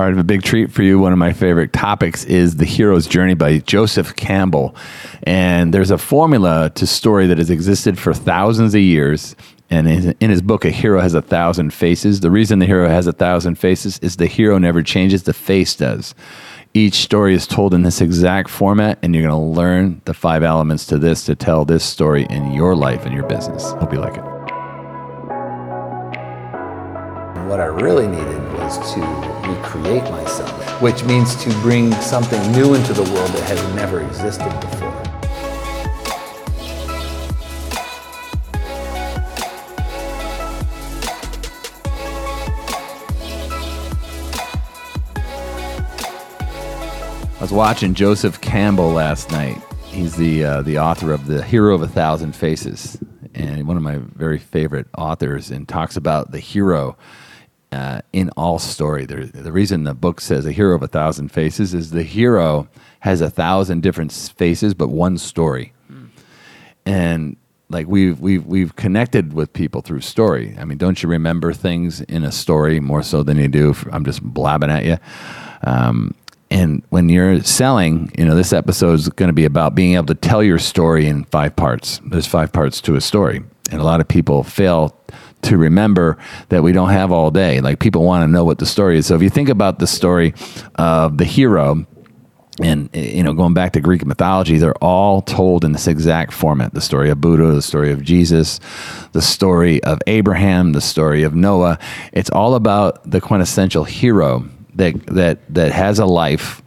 All right, I have a big treat for you. One of my favorite topics is The Hero's Journey by Joseph Campbell. And there's a formula to story that has existed for thousands of years. And in his book, A Hero Has a Thousand Faces, the reason the hero has a thousand faces is the hero never changes, the face does. Each story is told in this exact format, and you're going to learn the five elements to this to tell this story in your life and your business. Hope you like it. What I really needed was to recreate myself, which means to bring something new into the world that has never existed before. I was watching Joseph Campbell last night. He's the uh, the author of the Hero of a Thousand Faces, and one of my very favorite authors, and talks about the hero uh, in all story. There, the reason the book says a hero of a thousand faces is the hero has a thousand different faces, but one story. And like we've we've we've connected with people through story. I mean, don't you remember things in a story more so than you do? I'm just blabbing at you. Um, and when you're selling, you know, this episode is going to be about being able to tell your story in five parts. There's five parts to a story. And a lot of people fail to remember that we don't have all day. Like people want to know what the story is. So if you think about the story of the hero, and you know going back to greek mythology they're all told in this exact format the story of buddha the story of jesus the story of abraham the story of noah it's all about the quintessential hero that that that has a life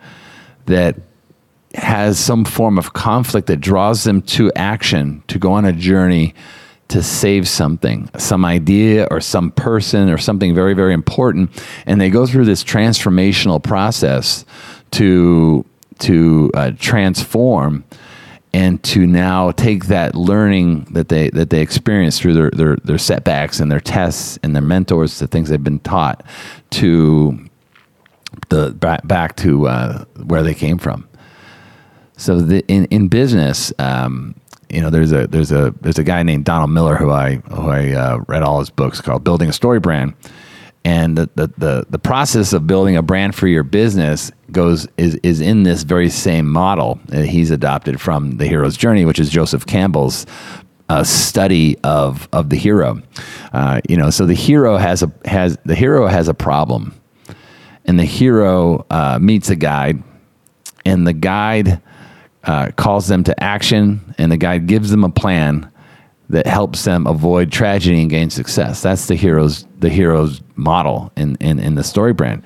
that has some form of conflict that draws them to action to go on a journey to save something, some idea or some person or something very, very important. And they go through this transformational process to, to uh, transform and to now take that learning that they that they experience through their, their, their setbacks and their tests and their mentors, the things they've been taught, to the back, back to uh, where they came from. So the, in in business, um, you know, there's a there's a there's a guy named Donald Miller who I who I uh, read all his books called Building a Story Brand, and the, the the the process of building a brand for your business goes is is in this very same model that he's adopted from the hero's journey, which is Joseph Campbell's uh, study of of the hero. Uh, you know, so the hero has a has the hero has a problem, and the hero uh, meets a guide, and the guide uh, calls them to action, and the guide gives them a plan that helps them avoid tragedy and gain success. That's the hero's the hero's model in, in, in the story brand.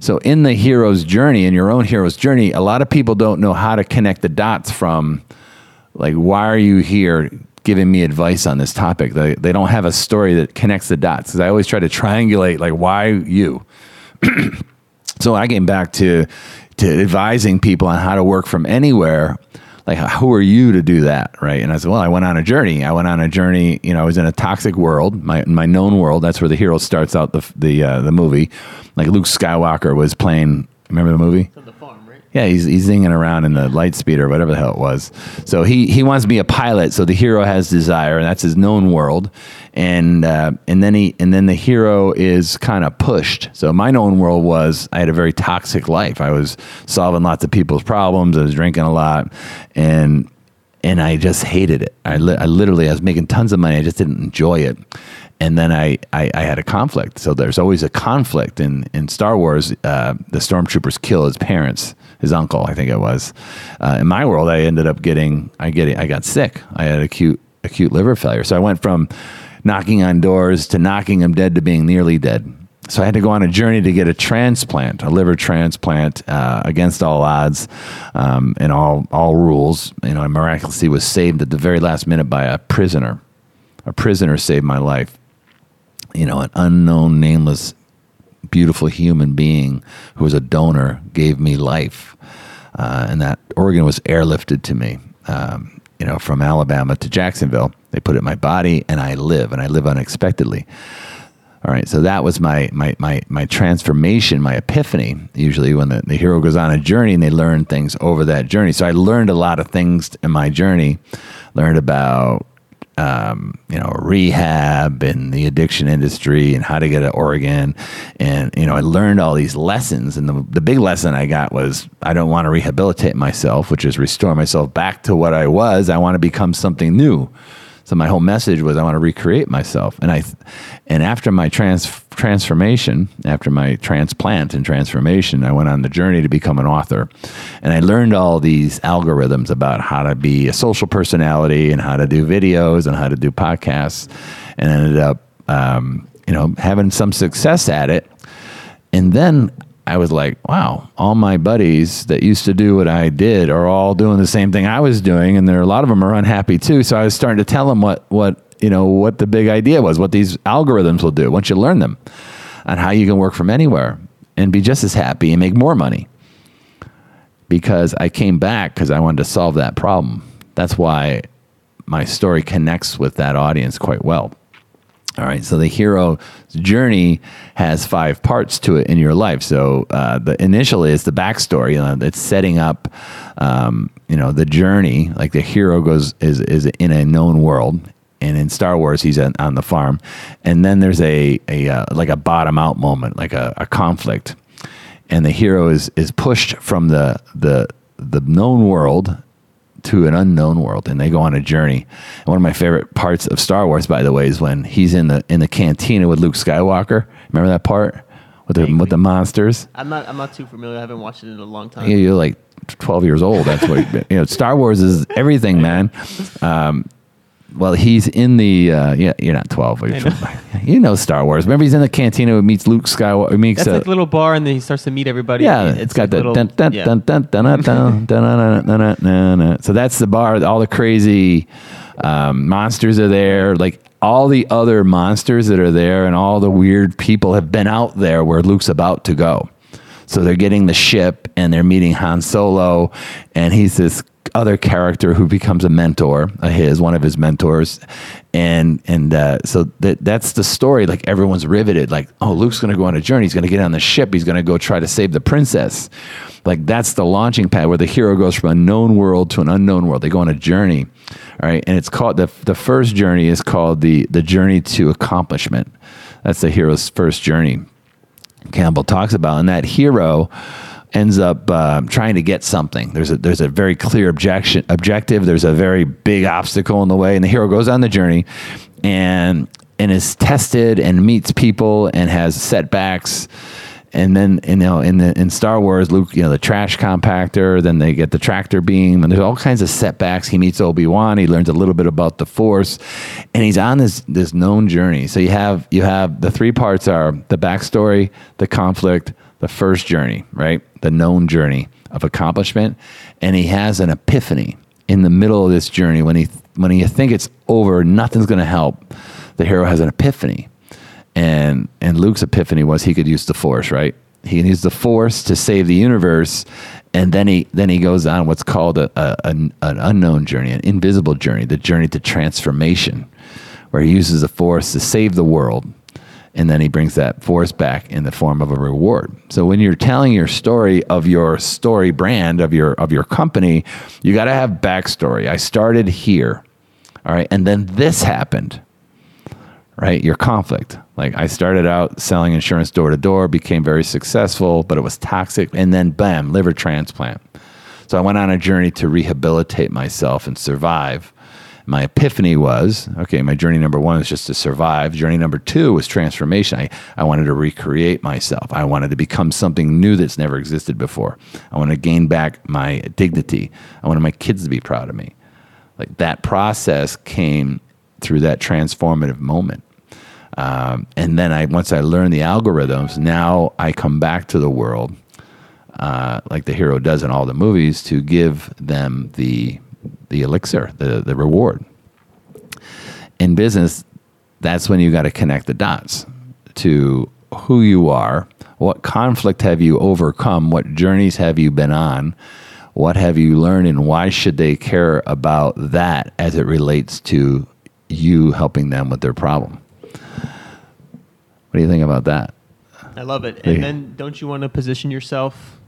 So in the hero's journey, in your own hero's journey, a lot of people don't know how to connect the dots from like why are you here giving me advice on this topic? They they don't have a story that connects the dots. Because I always try to triangulate like why you. so I came back to to advising people on how to work from anywhere like who are you to do that? Right? And i said well i went on a journey. I went on a journey you know i was in a toxic world my my known world. That's where the hero starts out the the uh, the movie. Like luke skywalker was playing remember the movie yeah, he's he's zinging around in the light speed or whatever the hell it was. So he he wants to be a pilot. So the hero has desire, and that's his known world. And uh, and then he and then the hero is kind of pushed. So my known world was I had a very toxic life. I was solving lots of people's problems. I was drinking a lot, and and I just hated it. I, li- I literally I was making tons of money. I just didn't enjoy it. And then I, I, I had a conflict. So there's always a conflict in in Star Wars. Uh, the stormtroopers kill his parents his uncle, I think it was. Uh, in my world, I ended up getting I get I got sick. I had acute acute liver failure. So I went from knocking on doors to knocking them dead to being nearly dead. So I had to go on a journey to get a transplant, a liver transplant, uh, against all odds um, and all all rules. You know, I miraculously was saved at the very last minute by a prisoner. A prisoner saved my life. You know, an unknown, nameless beautiful human being who was a donor gave me life. Uh, and that organ was airlifted to me, um, you know, from Alabama to Jacksonville. They put it in my body, and I live, and I live unexpectedly. All right, so that was my my my my transformation, my epiphany. Usually, when the, the hero goes on a journey and they learn things over that journey. So I learned a lot of things in my journey. Learned about um, you know, rehab and the addiction industry and how to get to Oregon. And, you know, I learned all these lessons. And the, the big lesson I got was I don't want to rehabilitate myself, which is restore myself back to what I was. I want to become something new. So my whole message was I want to recreate myself. And I, and after my trans, transformation, after my transplant and transformation, I went on the journey to become an author. And I learned all these algorithms about how to be a social personality and how to do videos and how to do podcasts, and ended up, um, you know, having some success at it. And then I was like, wow, all my buddies that used to do what I did are all doing the same thing I was doing, and there are a lot of them are unhappy too. So I was starting to tell them what what you know what the big idea was, what these algorithms will do once you learn them, and how you can work from anywhere and be just as happy and make more money. Because I came back because I wanted to solve that problem. That's why my story connects with that audience quite well. All right, so the hero's journey has five parts to it in your life. So uh, the initially is the backstory. You know, it's setting up, um, you know, the journey. Like the hero goes is is in a known world, and in Star Wars he's on, on the farm, and then there's a a uh, like a bottom out moment, like a, a conflict, and the hero is is pushed from the the the known world to an unknown world and they go on a journey. And one of my favorite parts of Star Wars, by the way, is when he's in the in the cantina with Luke Skywalker. Remember that part with the with the monsters? I'm not. I'm not too familiar. I haven't watched it in a long time. Yeah, You're like 12 years old. That's what you know. Star Wars is everything, man. Um, well, he's in the. Uh, yeah, you're not 12. you're- You know Star Wars. Remember, he's in the cantina. Who meets Luke Skywalker. Meets That's uh, like little bar, and then he starts to meet everybody. yeah, It- it's got like the little- dun, dun, yeah. dun, dun, dun, dun, dun, dun, dun, dun, dun, dun, dun. So that's the bar. All the crazy um, monsters are there. Like all the other monsters that are there, and all the weird people have been out there where Luke's about to go. So they're getting the ship, and they're meeting Han Solo, and he's this other character who becomes a mentor of his, one of his mentors, and and uh, so that that's the story. Like everyone's riveted. Like, oh, Luke's to go on a journey. He's to get on the ship. He's to go try to save the princess. Like that's the launching pad where the hero goes from a known world to an unknown world. They go on a journey, all right. And it's called the the first journey is called the the journey to accomplishment. That's the hero's first journey. Campbell talks about, and that hero ends up um, trying to get something. There's a there's a very clear objection objective. There's a very big obstacle in the way, and the hero goes on the journey, and and is tested and meets people and has setbacks. And then you know in the in Star Wars, Luke, you know the trash compactor. Then they get the tractor beam, and there's all kinds of setbacks. He meets Obi Wan. He learns a little bit about the Force, and he's on this this known journey. So you have you have the three parts are the backstory, the conflict, the first journey, right? The known journey of accomplishment, and he has an epiphany in the middle of this journey when he when you think it's over, nothing's going to help. The hero has an epiphany and and Luke's epiphany was he could use the force, right? He can use the force to save the universe, and then he then he goes on what's called a, a an, an unknown journey, an invisible journey, the journey to transformation, where he uses the force to save the world, and then he brings that force back in the form of a reward. So when you're telling your story of your story brand of your of your company, you got to have backstory. I started here, all right, and then this happened right? Your conflict. Like I started out selling insurance door to door, became very successful, but it was toxic. And then bam, liver transplant. So I went on a journey to rehabilitate myself and survive. My epiphany was okay, my journey number one is just to survive. Journey number two was transformation. I, I wanted to recreate myself. I wanted to become something new that's never existed before. I want to gain back my dignity. I wanted my kids to be proud of me. Like that process came through that transformative moment. Um, and then I once I learned the algorithms, now I come back to the world uh, like the hero does in all the movies to give them the the elixir, the the reward. In business, that's when you got to connect the dots to who you are, what conflict have you overcome, what journeys have you been on, what have you learned, and why should they care about that as it relates to you helping them with their problem. What do you think about that I love it. And then don't you want to position yourself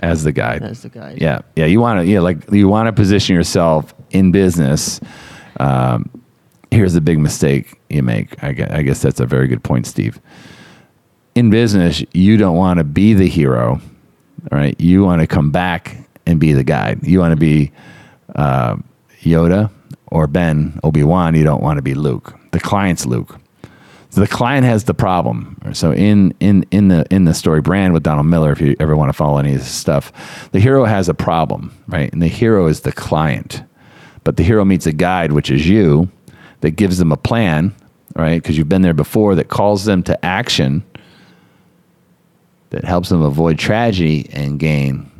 as the guide? as the guy? Yeah, yeah. You want to, yeah, like you want to position yourself in business, um, here's the big mistake you make. I guess, I guess that's a very good point, Steve. In business, you don't want to be the hero, all right? You want to come back and be the guide. You want to be uh, Yoda or Ben, Obi Wan. You don't want to be Luke. The client's Luke. The client has the problem. So in in in the in the story brand with Donald Miller, if you ever want to follow any of this stuff, the hero has a problem, right? And the hero is the client, but the hero meets a guide, which is you, that gives them a plan, right? Because you've been there before, that calls them to action, that helps them avoid tragedy and gain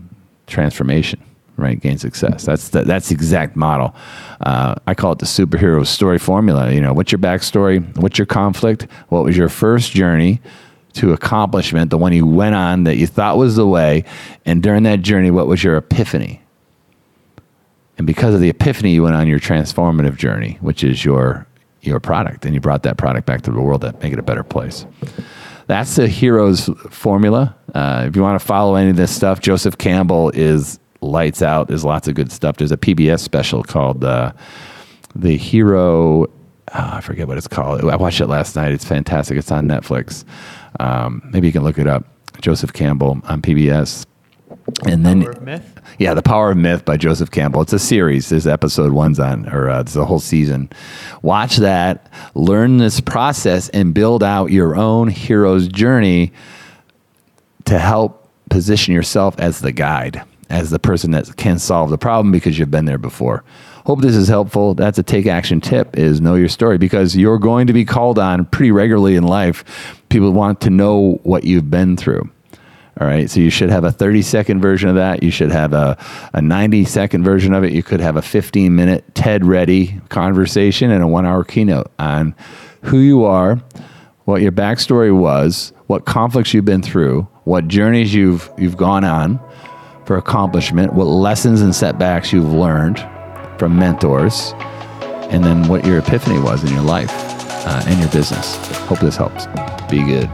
transformation right? Gain success. That's the, that's the exact model. Uh, I call it the superhero story formula. You know, what's your backstory? What's your conflict? What was your first journey to accomplishment? The one you went on that you thought was the way, and during that journey, what was your epiphany? And because of the epiphany, you went on your transformative journey, which is your your product, and you brought that product back to the world that make it a better place. That's the hero's formula. Uh, if you want to follow any of this stuff, Joseph Campbell is lights out. There's lots of good stuff. There's a PBS special called uh, The Hero. Oh, I forget what it's called. I watched it last night. It's fantastic. It's on Netflix. Um, maybe you can look it up. Joseph Campbell on PBS. And then, Power of Myth? yeah, The Power of Myth by Joseph Campbell. It's a series. There's episode one's on, or uh, it's a whole season. Watch that, learn this process, and build out your own hero's journey to help position yourself as the guide as the person that can solve the problem because you've been there before. Hope this is helpful. That's a take action tip is know your story because you're going to be called on pretty regularly in life. People want to know what you've been through. All right. So you should have a 30 second version of that. You should have a, a 90 second version of it. You could have a 15 minute TED ready conversation and a one hour keynote on who you are, what your backstory was, what conflicts you've been through, what journeys you've, you've gone on for accomplishment, what lessons and setbacks you've learned from mentors, and then what your epiphany was in your life uh, and your business. Hope this helps. Be good.